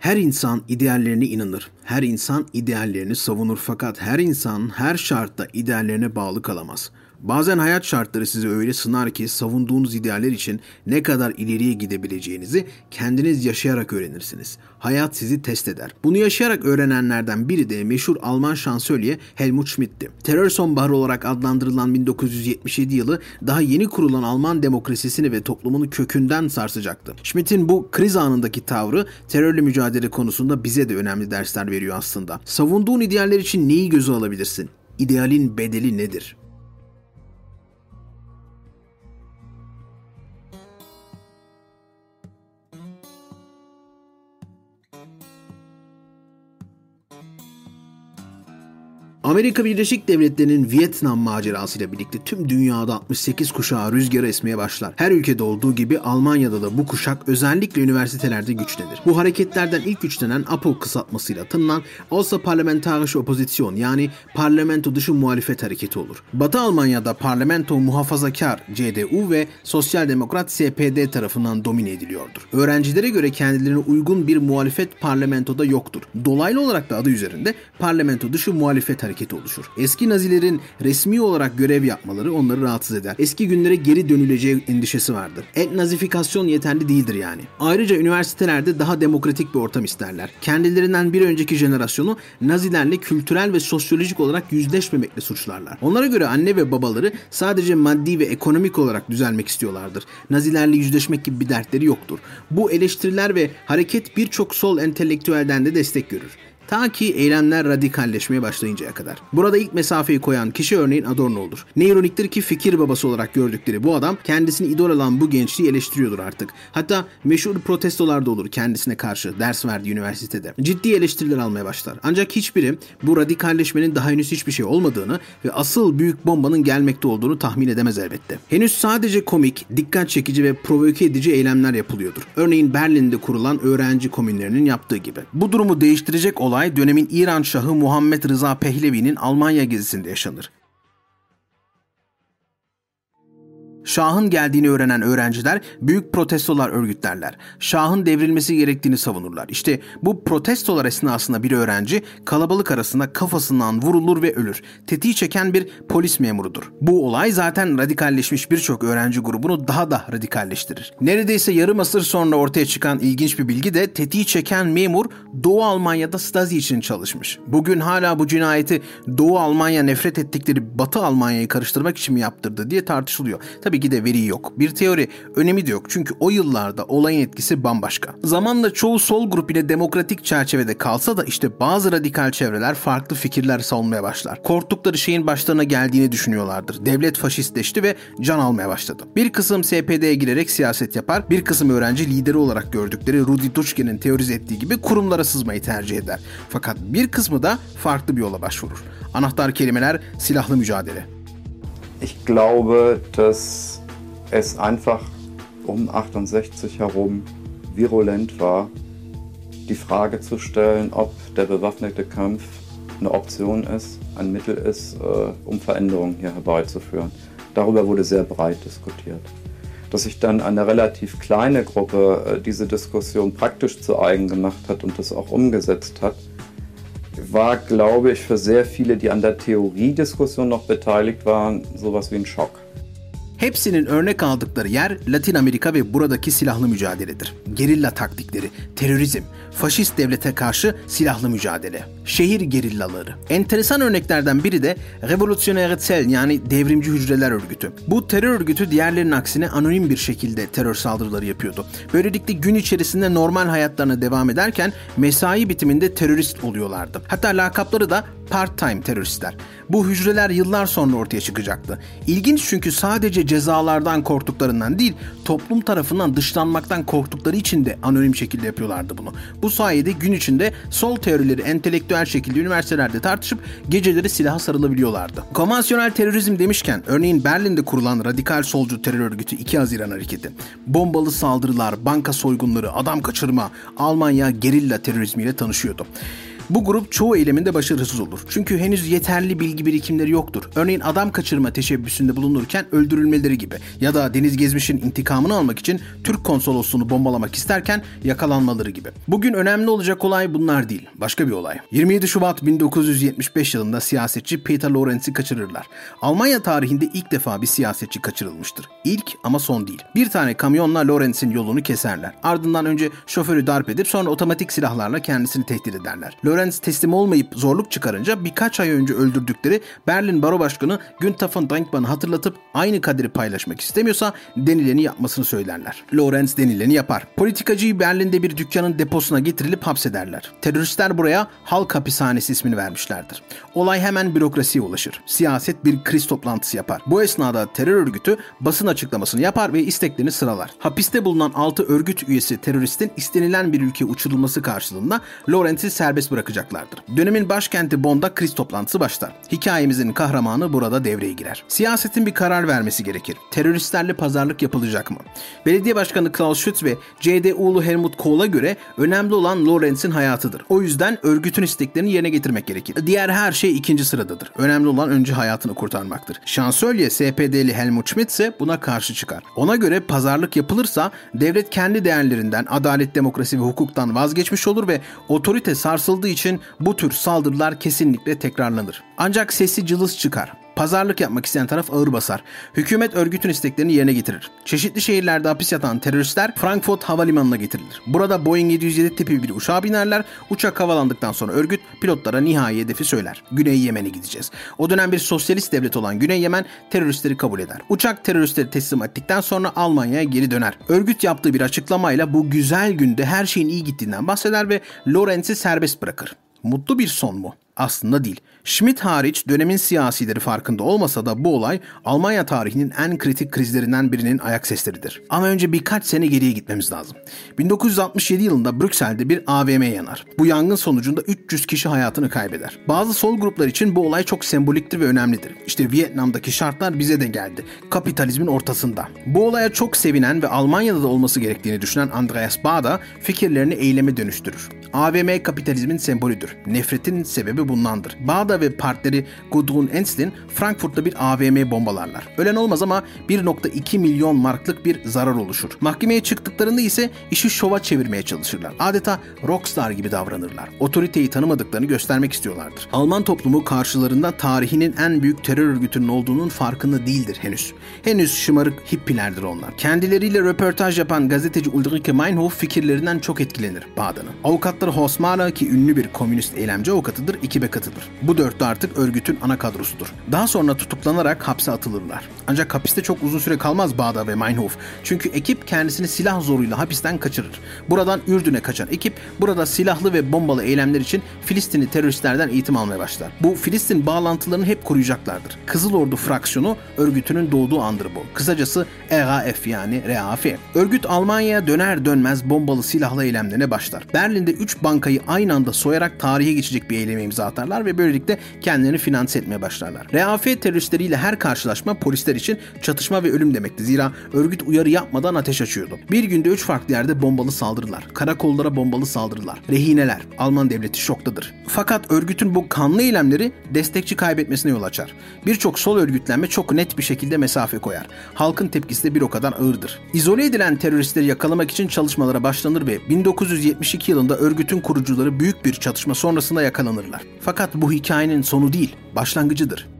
Her insan ideallerine inanır. Her insan ideallerini savunur fakat her insan her şartta ideallerine bağlı kalamaz. Bazen hayat şartları sizi öyle sınar ki savunduğunuz idealler için ne kadar ileriye gidebileceğinizi kendiniz yaşayarak öğrenirsiniz. Hayat sizi test eder. Bunu yaşayarak öğrenenlerden biri de meşhur Alman şansölye Helmut Schmidt'ti. Terör sonbaharı olarak adlandırılan 1977 yılı daha yeni kurulan Alman demokrasisini ve toplumunu kökünden sarsacaktı. Schmidt'in bu kriz anındaki tavrı terörle mücadele konusunda bize de önemli dersler veriyor aslında. Savunduğun idealler için neyi göze alabilirsin? İdealin bedeli nedir? Amerika Birleşik Devletleri'nin Vietnam macerasıyla birlikte tüm dünyada 68 kuşağı rüzgara esmeye başlar. Her ülkede olduğu gibi Almanya'da da bu kuşak özellikle üniversitelerde güçlenir. Bu hareketlerden ilk güçlenen APO kısaltmasıyla tanınan Außerparlamentarische Opposition yani parlamento dışı muhalefet hareketi olur. Batı Almanya'da parlamento muhafazakar CDU ve Sosyal Demokrat SPD tarafından domine ediliyordur. Öğrencilere göre kendilerine uygun bir muhalefet parlamentoda yoktur. Dolaylı olarak da adı üzerinde parlamento dışı muhalefet hareketi hareketi oluşur. Eski Nazilerin resmi olarak görev yapmaları onları rahatsız eder. Eski günlere geri dönüleceği endişesi vardır. Etnazifikasyon yeterli değildir yani. Ayrıca üniversitelerde daha demokratik bir ortam isterler. Kendilerinden bir önceki jenerasyonu Nazilerle kültürel ve sosyolojik olarak yüzleşmemekle suçlarlar. Onlara göre anne ve babaları sadece maddi ve ekonomik olarak düzelmek istiyorlardır. Nazilerle yüzleşmek gibi bir dertleri yoktur. Bu eleştiriler ve hareket birçok sol entelektüelden de destek görür. Ta ki eylemler radikalleşmeye başlayıncaya kadar. Burada ilk mesafeyi koyan kişi örneğin Adorno olur. Ne ironiktir ki fikir babası olarak gördükleri bu adam kendisini idol alan bu gençliği eleştiriyordur artık. Hatta meşhur protestolar da olur kendisine karşı ders verdiği üniversitede. Ciddi eleştiriler almaya başlar. Ancak hiçbiri bu radikalleşmenin daha henüz hiçbir şey olmadığını ve asıl büyük bombanın gelmekte olduğunu tahmin edemez elbette. Henüz sadece komik, dikkat çekici ve provoke edici eylemler yapılıyordur. Örneğin Berlin'de kurulan öğrenci komünlerinin yaptığı gibi. Bu durumu değiştirecek olay olay dönemin İran Şahı Muhammed Rıza Pehlevi'nin Almanya gezisinde yaşanır. Şah'ın geldiğini öğrenen öğrenciler büyük protestolar örgütlerler. Şah'ın devrilmesi gerektiğini savunurlar. İşte bu protestolar esnasında bir öğrenci kalabalık arasında kafasından vurulur ve ölür. Tetiği çeken bir polis memurudur. Bu olay zaten radikalleşmiş birçok öğrenci grubunu daha da radikalleştirir. Neredeyse yarım asır sonra ortaya çıkan ilginç bir bilgi de tetiği çeken memur Doğu Almanya'da Stasi için çalışmış. Bugün hala bu cinayeti Doğu Almanya nefret ettikleri Batı Almanya'yı karıştırmak için mi yaptırdı diye tartışılıyor. Tabii Tabii ki de veri yok. Bir teori önemi de yok. Çünkü o yıllarda olayın etkisi bambaşka. Zamanla çoğu sol grup ile demokratik çerçevede kalsa da işte bazı radikal çevreler farklı fikirler savunmaya başlar. Korktukları şeyin başlarına geldiğini düşünüyorlardır. Devlet faşistleşti ve can almaya başladı. Bir kısım SPD'ye girerek siyaset yapar, bir kısım öğrenci lideri olarak gördükleri Rudi Dutschke'nin teorize ettiği gibi kurumlara sızmayı tercih eder. Fakat bir kısmı da farklı bir yola başvurur. Anahtar kelimeler silahlı mücadele. Ich glaube, dass es einfach um 68 herum virulent war, die Frage zu stellen, ob der bewaffnete Kampf eine Option ist, ein Mittel ist, äh, um Veränderungen hier herbeizuführen. Darüber wurde sehr breit diskutiert. Dass sich dann eine relativ kleine Gruppe äh, diese Diskussion praktisch zu eigen gemacht hat und das auch umgesetzt hat, war, glaube ich, für sehr viele, die an der Theoriediskussion noch beteiligt waren, sowas wie ein Schock. Hepsinin örnek aldıkları yer Latin Amerika ve buradaki silahlı mücadeledir. Gerilla taktikleri, terörizm, faşist devlete karşı silahlı mücadele, şehir gerillaları. Enteresan örneklerden biri de Revolutionnaire Zell yani devrimci hücreler örgütü. Bu terör örgütü diğerlerinin aksine anonim bir şekilde terör saldırıları yapıyordu. Böylelikle gün içerisinde normal hayatlarına devam ederken mesai bitiminde terörist oluyorlardı. Hatta lakapları da part-time teröristler. Bu hücreler yıllar sonra ortaya çıkacaktı. İlginç çünkü sadece cezalardan korktuklarından değil, toplum tarafından dışlanmaktan korktukları için de anonim şekilde yapıyorlardı bunu. Bu sayede gün içinde sol teorileri entelektüel şekilde üniversitelerde tartışıp geceleri silaha sarılabiliyorlardı. Konvansiyonel terörizm demişken örneğin Berlin'de kurulan radikal solcu terör örgütü 2 Haziran hareketi, bombalı saldırılar, banka soygunları, adam kaçırma, Almanya gerilla terörizmiyle tanışıyordu. Bu grup çoğu eyleminde başarısız olur. Çünkü henüz yeterli bilgi birikimleri yoktur. Örneğin adam kaçırma teşebbüsünde bulunurken öldürülmeleri gibi ya da Deniz Gezmiş'in intikamını almak için Türk konsolosluğunu bombalamak isterken yakalanmaları gibi. Bugün önemli olacak olay bunlar değil. Başka bir olay. 27 Şubat 1975 yılında siyasetçi Peter Lorenz'i kaçırırlar. Almanya tarihinde ilk defa bir siyasetçi kaçırılmıştır. İlk ama son değil. Bir tane kamyonla Lorenz'in yolunu keserler. Ardından önce şoförü darp edip sonra otomatik silahlarla kendisini tehdit ederler. Lorenz teslim olmayıp zorluk çıkarınca birkaç ay önce öldürdükleri Berlin Baro Başkanı Günther von Dankmann'ı hatırlatıp aynı kaderi paylaşmak istemiyorsa denileni yapmasını söylerler. Lorenz denileni yapar. Politikacıyı Berlin'de bir dükkanın deposuna getirilip hapsederler. Teröristler buraya halk hapishanesi ismini vermişlerdir. Olay hemen bürokrasiye ulaşır. Siyaset bir kriz toplantısı yapar. Bu esnada terör örgütü basın açıklamasını yapar ve isteklerini sıralar. Hapiste bulunan 6 örgüt üyesi teröristin istenilen bir ülkeye uçurulması karşılığında Lorenz'i serbest bırakacaklardır. Dönemin başkenti Bonn'da kriz toplantısı başlar. Hikayemizin kahramanı burada devreye girer. Siyasetin bir karar vermesi gerekir. Teröristlerle pazarlık yapılacak mı? Belediye Başkanı Klaus Schütz ve CDU'lu Helmut Kohl'a göre önemli olan Lorenz'in hayatıdır. O yüzden örgütün isteklerini yerine getirmek gerekir. Diğer her şey ikinci sıradadır. Önemli olan önce hayatını kurtarmaktır. Şansölye SPD'li Helmut Schmidt ise buna karşı çıkar. Ona göre pazarlık yapılırsa devlet kendi değerlerinden, adalet, demokrasi ve hukuktan vazgeçmiş olur ve otorite sarsıldığı için bu tür saldırılar kesinlikle tekrarlanır. Ancak sesi cılız çıkar. Pazarlık yapmak isteyen taraf ağır basar. Hükümet örgütün isteklerini yerine getirir. Çeşitli şehirlerde hapis yatan teröristler Frankfurt Havalimanı'na getirilir. Burada Boeing 707 tipi bir uçağa binerler. Uçak havalandıktan sonra örgüt pilotlara nihai hedefi söyler. Güney Yemen'e gideceğiz. O dönem bir sosyalist devlet olan Güney Yemen teröristleri kabul eder. Uçak teröristleri teslim ettikten sonra Almanya'ya geri döner. Örgüt yaptığı bir açıklamayla bu güzel günde her şeyin iyi gittiğinden bahseder ve Lorenz'i serbest bırakır. Mutlu bir son mu? Aslında değil. Schmidt hariç dönemin siyasileri farkında olmasa da bu olay Almanya tarihinin en kritik krizlerinden birinin ayak sesleridir. Ama önce birkaç sene geriye gitmemiz lazım. 1967 yılında Brüksel'de bir AVM yanar. Bu yangın sonucunda 300 kişi hayatını kaybeder. Bazı sol gruplar için bu olay çok semboliktir ve önemlidir. İşte Vietnam'daki şartlar bize de geldi. Kapitalizmin ortasında. Bu olaya çok sevinen ve Almanya'da da olması gerektiğini düşünen Andreas Bada fikirlerini eyleme dönüştürür. AVM kapitalizmin sembolüdür. Nefretin sebebi bundandır. Bada ve partneri Gudrun Ensslin Frankfurt'ta bir AVM bombalarlar. Ölen olmaz ama 1.2 milyon marklık bir zarar oluşur. Mahkemeye çıktıklarında ise işi şova çevirmeye çalışırlar. Adeta rockstar gibi davranırlar. Otoriteyi tanımadıklarını göstermek istiyorlardır. Alman toplumu karşılarında tarihinin en büyük terör örgütünün olduğunun farkında değildir henüz. Henüz şımarık hippilerdir onlar. Kendileriyle röportaj yapan gazeteci Ulrike Meinhof fikirlerinden çok etkilenir Badan'ın. Avukatları Hosmara ki ünlü bir komünist eylemci avukatıdır, ekibe katılır. Bu dörtlü artık örgütün ana kadrosudur. Daha sonra tutuklanarak hapse atılırlar. Ancak hapiste çok uzun süre kalmaz Bağda ve Meinhof. Çünkü ekip kendisini silah zoruyla hapisten kaçırır. Buradan Ürdün'e kaçan ekip burada silahlı ve bombalı eylemler için Filistinli teröristlerden eğitim almaya başlar. Bu Filistin bağlantılarını hep koruyacaklardır. Kızıl Ordu fraksiyonu örgütünün doğduğu andır bu. Kısacası RAF yani RAF. Örgüt Almanya'ya döner dönmez bombalı silahlı eylemlerine başlar. Berlin'de 3 bankayı aynı anda soyarak tarihe geçecek bir eyleme imza atarlar ve böylelikle kendilerini finanse etmeye başlarlar. RAF teröristleriyle her karşılaşma polisler için çatışma ve ölüm demekti. Zira örgüt uyarı yapmadan ateş açıyordu. Bir günde 3 farklı yerde bombalı saldırılar, karakollara bombalı saldırılar, rehineler. Alman devleti şoktadır. Fakat örgütün bu kanlı eylemleri destekçi kaybetmesine yol açar. Birçok sol örgütlenme çok net bir şekilde mesafe koyar. Halkın tepkisi de bir o kadar ağırdır. İzole edilen teröristleri yakalamak için çalışmalara başlanır ve 1972 yılında örgütün kurucuları büyük bir çatışma sonrasında yakalanırlar. Fakat bu hikayenin sonu değil, başlangıcıdır.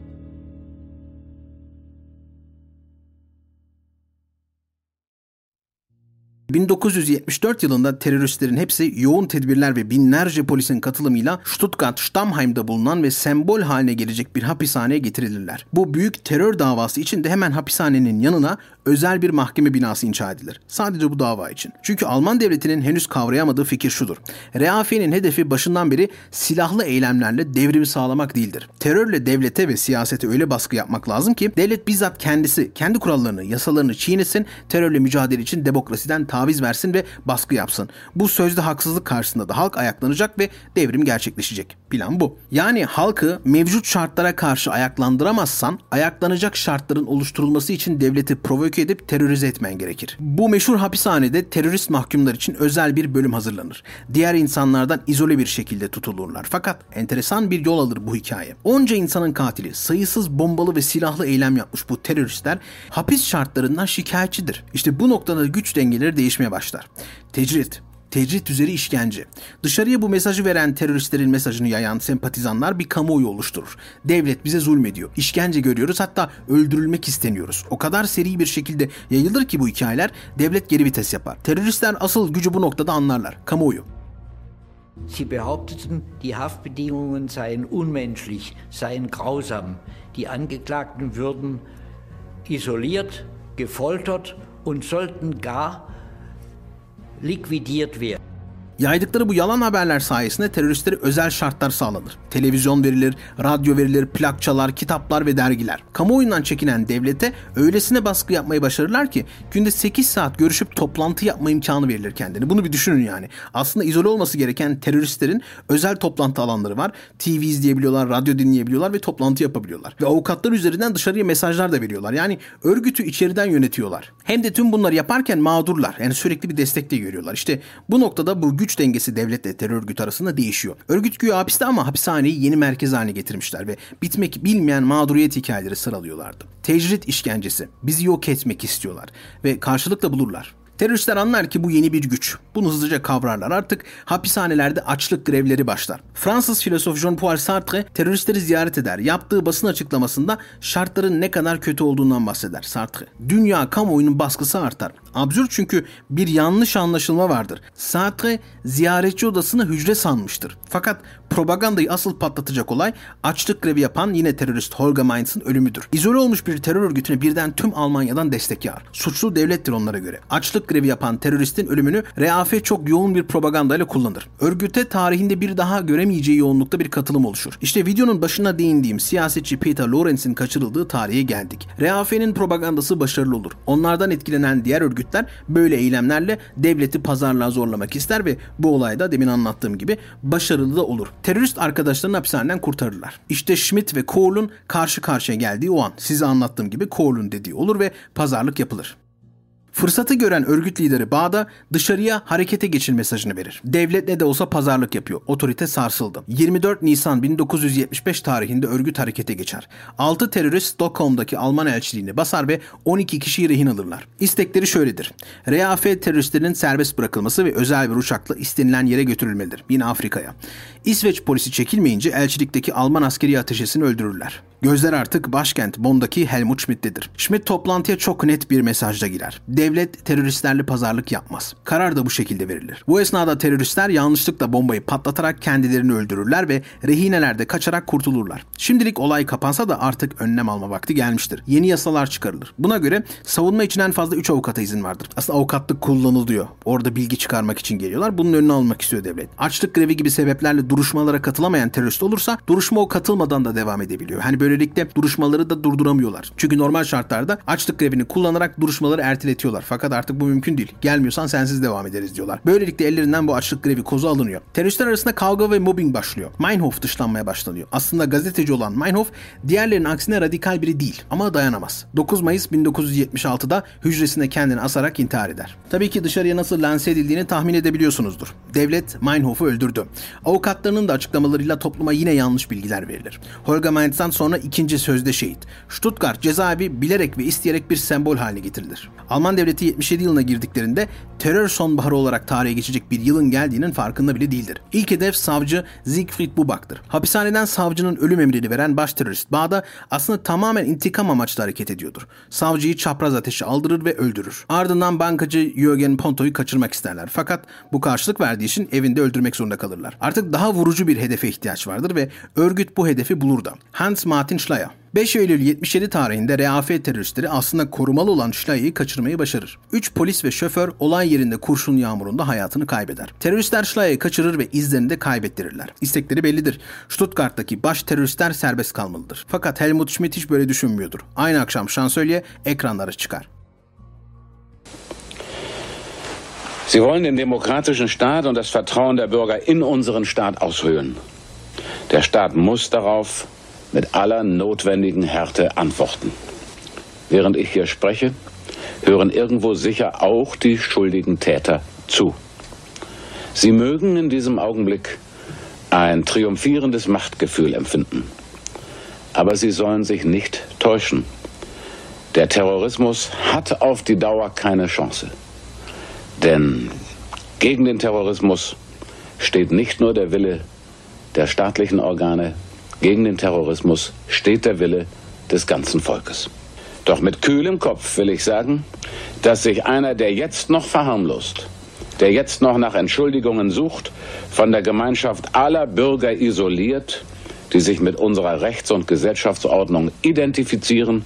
1974 yılında teröristlerin hepsi yoğun tedbirler ve binlerce polisin katılımıyla Stuttgart Stammheim'da bulunan ve sembol haline gelecek bir hapishaneye getirilirler. Bu büyük terör davası için de hemen hapishanenin yanına özel bir mahkeme binası inşa edilir. Sadece bu dava için. Çünkü Alman devletinin henüz kavrayamadığı fikir şudur. RAF'nin hedefi başından beri silahlı eylemlerle devrimi sağlamak değildir. Terörle devlete ve siyasete öyle baskı yapmak lazım ki devlet bizzat kendisi kendi kurallarını, yasalarını çiğnesin, terörle mücadele için demokrasiden taviz taviz versin ve baskı yapsın. Bu sözde haksızlık karşısında da halk ayaklanacak ve devrim gerçekleşecek. Plan bu. Yani halkı mevcut şartlara karşı ayaklandıramazsan ayaklanacak şartların oluşturulması için devleti provoke edip terörize etmen gerekir. Bu meşhur hapishanede terörist mahkumlar için özel bir bölüm hazırlanır. Diğer insanlardan izole bir şekilde tutulurlar. Fakat enteresan bir yol alır bu hikaye. Onca insanın katili, sayısız bombalı ve silahlı eylem yapmış bu teröristler hapis şartlarından şikayetçidir. İşte bu noktada güç dengeleri değişmeye başlar. Tecrit, tecrit üzeri işkence. Dışarıya bu mesajı veren teröristlerin mesajını yayan sempatizanlar bir kamuoyu oluşturur. Devlet bize zulmediyor. İşkence görüyoruz hatta öldürülmek isteniyoruz. O kadar seri bir şekilde yayılır ki bu hikayeler devlet geri vites yapar. Teröristler asıl gücü bu noktada anlarlar. Kamuoyu. Sie behaupteten, die Haftbedingungen seien unmenschlich, seien grausam. Die Angeklagten würden isoliert, gefoltert und sollten gar liquidiert werden. Yaydıkları bu yalan haberler sayesinde teröristlere özel şartlar sağlanır. Televizyon verilir, radyo verilir, plakçalar, kitaplar ve dergiler. Kamuoyundan çekinen devlete öylesine baskı yapmayı başarırlar ki günde 8 saat görüşüp toplantı yapma imkanı verilir kendine. Bunu bir düşünün yani. Aslında izole olması gereken teröristlerin özel toplantı alanları var. TV izleyebiliyorlar, radyo dinleyebiliyorlar ve toplantı yapabiliyorlar. Ve avukatlar üzerinden dışarıya mesajlar da veriyorlar. Yani örgütü içeriden yönetiyorlar. Hem de tüm bunları yaparken mağdurlar. Yani sürekli bir destek de görüyorlar. İşte bu noktada bu güç dengesi devletle terör örgütü arasında değişiyor. Örgüt güya hapiste ama hapishaneyi yeni merkez haline getirmişler ve bitmek bilmeyen mağduriyet hikayeleri sıralıyorlardı. Tecrit işkencesi. Bizi yok etmek istiyorlar ve karşılık da bulurlar. Teröristler anlar ki bu yeni bir güç. Bunu hızlıca kavrarlar. Artık hapishanelerde açlık grevleri başlar. Fransız filozof Jean-Paul Sartre teröristleri ziyaret eder. Yaptığı basın açıklamasında şartların ne kadar kötü olduğundan bahseder Sartre. Dünya kamuoyunun baskısı artar. Absürt çünkü bir yanlış anlaşılma vardır. Sartre ziyaretçi odasını hücre sanmıştır. Fakat propagandayı asıl patlatacak olay açlık grevi yapan yine terörist Holger Mainz'ın ölümüdür. İzole olmuş bir terör örgütüne birden tüm Almanya'dan destek yağar. Suçlu devlettir onlara göre. Açlık grevi yapan teröristin ölümünü RAF çok yoğun bir propagandayla kullanır. Örgüte tarihinde bir daha göremeyeceği yoğunlukta bir katılım oluşur. İşte videonun başına değindiğim siyasetçi Peter Lorenz'in kaçırıldığı tarihe geldik. RAF'nin propagandası başarılı olur. Onlardan etkilenen diğer örgütler böyle eylemlerle devleti pazarlığa zorlamak ister ve bu olayda demin anlattığım gibi başarılı da olur. Terörist arkadaşlarını hapishaneden kurtarırlar. İşte Schmidt ve Kohl'un karşı karşıya geldiği o an. Size anlattığım gibi Kohl'un dediği olur ve pazarlık yapılır. Fırsatı gören örgüt lideri Bağda dışarıya harekete geçin mesajını verir. Devlet ne de olsa pazarlık yapıyor. Otorite sarsıldı. 24 Nisan 1975 tarihinde örgüt harekete geçer. 6 terörist Stockholm'daki Alman elçiliğini basar ve 12 kişiyi rehin alırlar. İstekleri şöyledir. RAF teröristlerinin serbest bırakılması ve özel bir uçakla istenilen yere götürülmelidir. Yine Afrika'ya. İsveç polisi çekilmeyince elçilikteki Alman askeri ateşesini öldürürler. Gözler artık başkent Bonn'daki Helmut Schmidt'tedir. Schmidt toplantıya çok net bir mesajla girer. Devlet teröristlerle pazarlık yapmaz. Karar da bu şekilde verilir. Bu esnada teröristler yanlışlıkla bombayı patlatarak kendilerini öldürürler ve rehinelerde kaçarak kurtulurlar. Şimdilik olay kapansa da artık önlem alma vakti gelmiştir. Yeni yasalar çıkarılır. Buna göre savunma için en fazla 3 avukata izin vardır. Aslında avukatlık kullanılıyor. Orada bilgi çıkarmak için geliyorlar. Bunun önünü almak istiyor devlet. Açlık grevi gibi sebeplerle duruşmalara katılamayan terörist olursa duruşma o katılmadan da devam edebiliyor. Hani böylelikle duruşmaları da durduramıyorlar. Çünkü normal şartlarda açlık grevini kullanarak duruşmaları erteletiyorlar. Fakat artık bu mümkün değil. Gelmiyorsan sensiz devam ederiz diyorlar. Böylelikle ellerinden bu açlık grevi kozu alınıyor. Teröristler arasında kavga ve mobbing başlıyor. Meinhof dışlanmaya başlanıyor. Aslında gazeteci olan Meinhof diğerlerinin aksine radikal biri değil ama dayanamaz. 9 Mayıs 1976'da hücresine kendini asarak intihar eder. Tabii ki dışarıya nasıl lanse edildiğini tahmin edebiliyorsunuzdur. Devlet Meinhof'u öldürdü. Avukatlarının da açıklamalarıyla topluma yine yanlış bilgiler verilir. Holger Mainz'dan sonra ikinci sözde şehit. Stuttgart cezaevi bilerek ve isteyerek bir sembol haline getirilir. Alman devleti 77 yılına girdiklerinde terör sonbaharı olarak tarihe geçecek bir yılın geldiğinin farkında bile değildir. İlk hedef savcı Siegfried Buback'tır. Hapishaneden savcının ölüm emrini veren baş terörist Bağda aslında tamamen intikam amaçlı hareket ediyordur. Savcıyı çapraz ateşe aldırır ve öldürür. Ardından bankacı Jürgen Ponto'yu kaçırmak isterler. Fakat bu karşılık verdiği için evinde öldürmek zorunda kalırlar. Artık daha vurucu bir hedefe ihtiyaç vardır ve örgüt bu hedefi bulur da. Hans Martin Schleyer 5 Eylül 77 tarihinde RAF teröristleri aslında korumalı olan Schleier'i kaçırmayı başarır. 3 polis ve şoför olay yerinde kurşun yağmurunda hayatını kaybeder. Teröristler Schleier'i kaçırır ve izlerini de kaybettirirler. İstekleri bellidir. Stuttgart'taki baş teröristler serbest kalmalıdır. Fakat Helmut Schmidt hiç böyle düşünmüyordur. Aynı akşam şansölye ekranlara çıkar. Sie wollen den demokratischen Staat und das Vertrauen der Bürger in unseren Staat aushöhlen. Der Staat muss darauf mit aller notwendigen Härte antworten. Während ich hier spreche, hören irgendwo sicher auch die schuldigen Täter zu. Sie mögen in diesem Augenblick ein triumphierendes Machtgefühl empfinden. Aber sie sollen sich nicht täuschen. Der Terrorismus hat auf die Dauer keine Chance. Denn gegen den Terrorismus steht nicht nur der Wille der staatlichen Organe, gegen den Terrorismus steht der Wille des ganzen Volkes. Doch mit kühlem Kopf will ich sagen, dass sich einer, der jetzt noch verharmlost, der jetzt noch nach Entschuldigungen sucht, von der Gemeinschaft aller Bürger isoliert, die sich mit unserer Rechts- und Gesellschaftsordnung identifizieren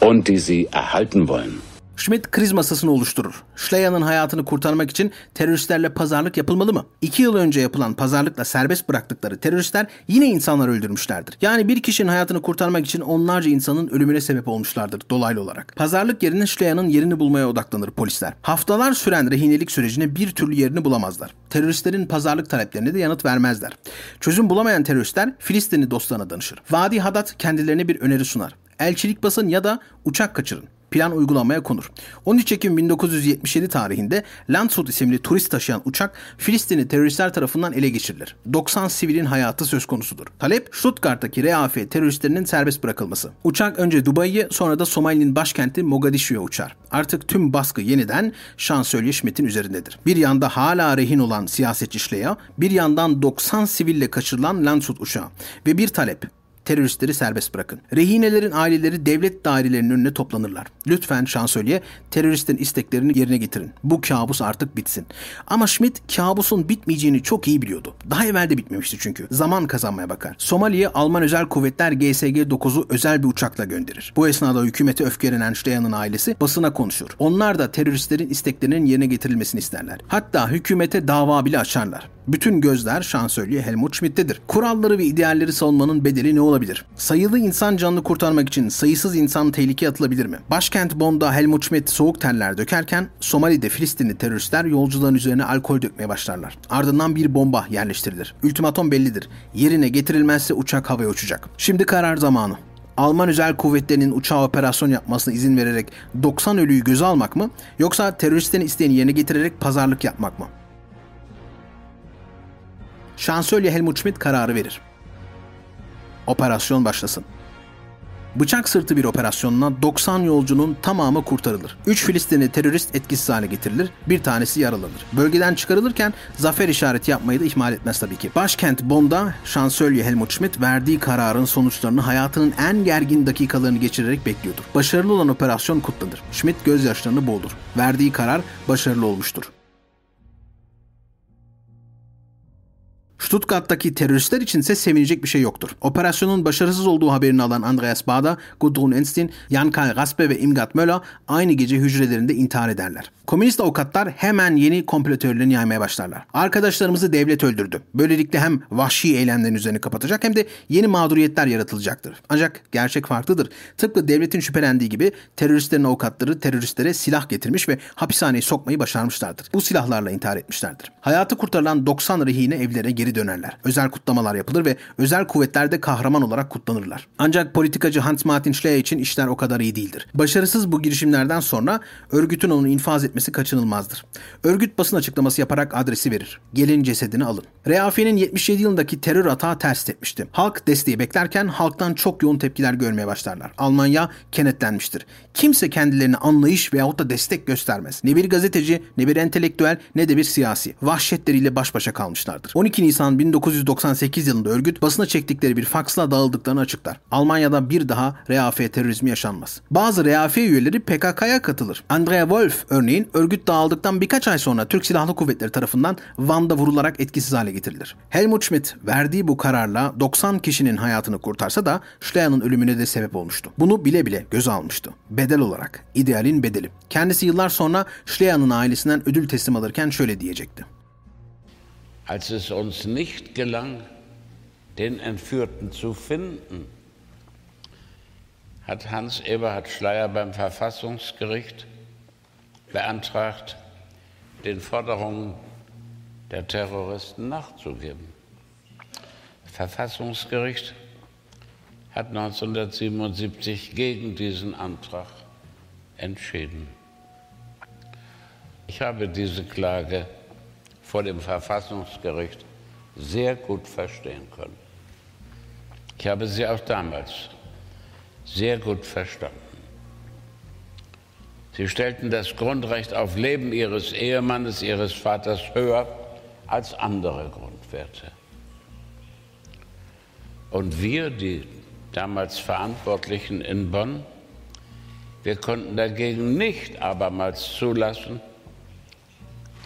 und die sie erhalten wollen. Schmidt kriz masasını oluşturur. Schleya'nın hayatını kurtarmak için teröristlerle pazarlık yapılmalı mı? İki yıl önce yapılan pazarlıkla serbest bıraktıkları teröristler yine insanlar öldürmüşlerdir. Yani bir kişinin hayatını kurtarmak için onlarca insanın ölümüne sebep olmuşlardır dolaylı olarak. Pazarlık yerine Schleya'nın yerini bulmaya odaklanır polisler. Haftalar süren rehinelik sürecine bir türlü yerini bulamazlar. Teröristlerin pazarlık taleplerine de yanıt vermezler. Çözüm bulamayan teröristler Filistinli dostlarına danışır. Vadi Hadat kendilerine bir öneri sunar. Elçilik basın ya da uçak kaçırın plan uygulamaya konur. 13 Ekim 1977 tarihinde Landshut isimli turist taşıyan uçak Filistinli teröristler tarafından ele geçirilir. 90 sivilin hayatı söz konusudur. Talep Stuttgart'taki RAF teröristlerinin serbest bırakılması. Uçak önce Dubai'ye sonra da Somali'nin başkenti Mogadishu'ya uçar. Artık tüm baskı yeniden Şansölye Schmidt'in üzerindedir. Bir yanda hala rehin olan siyasetçi Schleyer, bir yandan 90 siville kaçırılan Landshut uçağı ve bir talep teröristleri serbest bırakın. Rehinelerin aileleri devlet dairelerinin önüne toplanırlar. Lütfen şansölye teröristin isteklerini yerine getirin. Bu kabus artık bitsin. Ama Schmidt kabusun bitmeyeceğini çok iyi biliyordu. Daha evvel de bitmemişti çünkü. Zaman kazanmaya bakar. Somali'ye Alman özel kuvvetler GSG-9'u özel bir uçakla gönderir. Bu esnada hükümete öfkelenen Steyer'ın ailesi basına konuşur. Onlar da teröristlerin isteklerinin yerine getirilmesini isterler. Hatta hükümete dava bile açarlar. Bütün gözler şansölye Helmut Schmidt'tedir. Kuralları ve idealleri savunmanın bedeli ne olabilir? Sayılı insan canını kurtarmak için sayısız insan tehlikeye atılabilir mi? Başkent Bonn'da Helmut Schmidt soğuk terler dökerken Somali'de Filistinli teröristler yolcuların üzerine alkol dökmeye başlarlar. Ardından bir bomba yerleştirilir. Ultimatom bellidir. Yerine getirilmezse uçak havaya uçacak. Şimdi karar zamanı. Alman özel kuvvetlerinin uçağa operasyon yapmasına izin vererek 90 ölüyü göze almak mı? Yoksa teröristlerin isteğini yerine getirerek pazarlık yapmak mı? Şansölye Helmut Schmidt kararı verir. Operasyon başlasın. Bıçak sırtı bir operasyonla 90 yolcunun tamamı kurtarılır. 3 Filistinli terörist etkisiz hale getirilir, bir tanesi yaralanır. Bölgeden çıkarılırken zafer işareti yapmayı da ihmal etmez tabii ki. Başkent Bonn'da şansölye Helmut Schmidt verdiği kararın sonuçlarını hayatının en gergin dakikalarını geçirerek bekliyordur. Başarılı olan operasyon kutlanır. Schmidt gözyaşlarını boğulur. Verdiği karar başarılı olmuştur. Stuttgart'taki teröristler içinse sevinecek bir şey yoktur. Operasyonun başarısız olduğu haberini alan Andreas Bada, Gudrun Enstin, Jan-Karl Raspe ve Imgat Möller aynı gece hücrelerinde intihar ederler. Komünist avukatlar hemen yeni komplo teorilerini yaymaya başlarlar. Arkadaşlarımızı devlet öldürdü. Böylelikle hem vahşi eylemlerin üzerine kapatacak hem de yeni mağduriyetler yaratılacaktır. Ancak gerçek farklıdır. Tıpkı devletin şüphelendiği gibi teröristlerin avukatları teröristlere silah getirmiş ve hapishaneye sokmayı başarmışlardır. Bu silahlarla intihar etmişlerdir. Hayatı kurtarılan 90 rehine evlere geri dönerler. Özel kutlamalar yapılır ve özel kuvvetlerde kahraman olarak kutlanırlar. Ancak politikacı Hans Martin Schleyer için işler o kadar iyi değildir. Başarısız bu girişimlerden sonra örgütün onu infaz etmesi kaçınılmazdır. Örgüt basın açıklaması yaparak adresi verir. Gelin cesedini alın. RAF'nin 77 yılındaki terör atağı ters etmişti. Halk desteği beklerken halktan çok yoğun tepkiler görmeye başlarlar. Almanya kenetlenmiştir. Kimse kendilerine anlayış veyahut da destek göstermez. Ne bir gazeteci, ne bir entelektüel, ne de bir siyasi. Vahşetleriyle baş başa kalmışlardır. 12 Nisan 1998 yılında örgüt basına çektikleri bir faksla dağıldıklarını açıklar. Almanya'da bir daha RAF terörizmi yaşanmaz. Bazı RAF üyeleri PKK'ya katılır. Andrea Wolf örneğin örgüt dağıldıktan birkaç ay sonra Türk Silahlı Kuvvetleri tarafından Van'da vurularak etkisiz hale getirilir. Helmut Schmidt verdiği bu kararla 90 kişinin hayatını kurtarsa da Schleyer'ın ölümüne de sebep olmuştu. Bunu bile bile göze almıştı. Bedel olarak. idealin bedeli. Kendisi yıllar sonra Schleyer'ın ailesinden ödül teslim alırken şöyle diyecekti. Als es uns nicht gelang, den Entführten zu finden, hat Hans Eberhard Schleyer beim Verfassungsgericht beantragt, den Forderungen der Terroristen nachzugeben. Das Verfassungsgericht hat 1977 gegen diesen Antrag entschieden. Ich habe diese Klage vor dem Verfassungsgericht sehr gut verstehen können. Ich habe sie auch damals sehr gut verstanden. Sie stellten das Grundrecht auf Leben ihres Ehemannes, ihres Vaters höher als andere Grundwerte. Und wir, die damals Verantwortlichen in Bonn, wir konnten dagegen nicht abermals zulassen,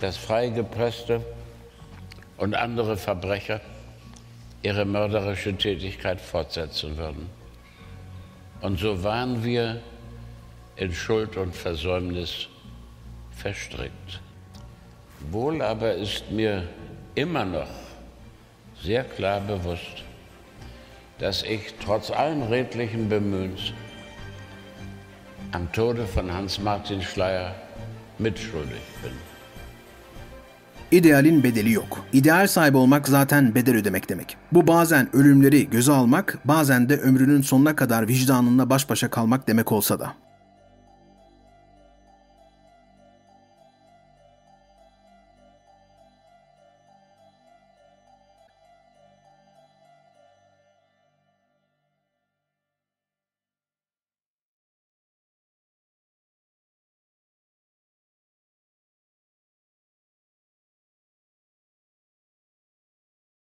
dass freigepresste und andere Verbrecher ihre mörderische Tätigkeit fortsetzen würden. Und so waren wir in Schuld und Versäumnis verstrickt. Wohl aber ist mir immer noch sehr klar bewusst, dass ich trotz allen redlichen Bemühens am Tode von Hans-Martin Schleyer mitschuldig bin. İdealin bedeli yok. İdeal sahibi olmak zaten bedel ödemek demek. Bu bazen ölümleri göze almak, bazen de ömrünün sonuna kadar vicdanınla baş başa kalmak demek olsa da.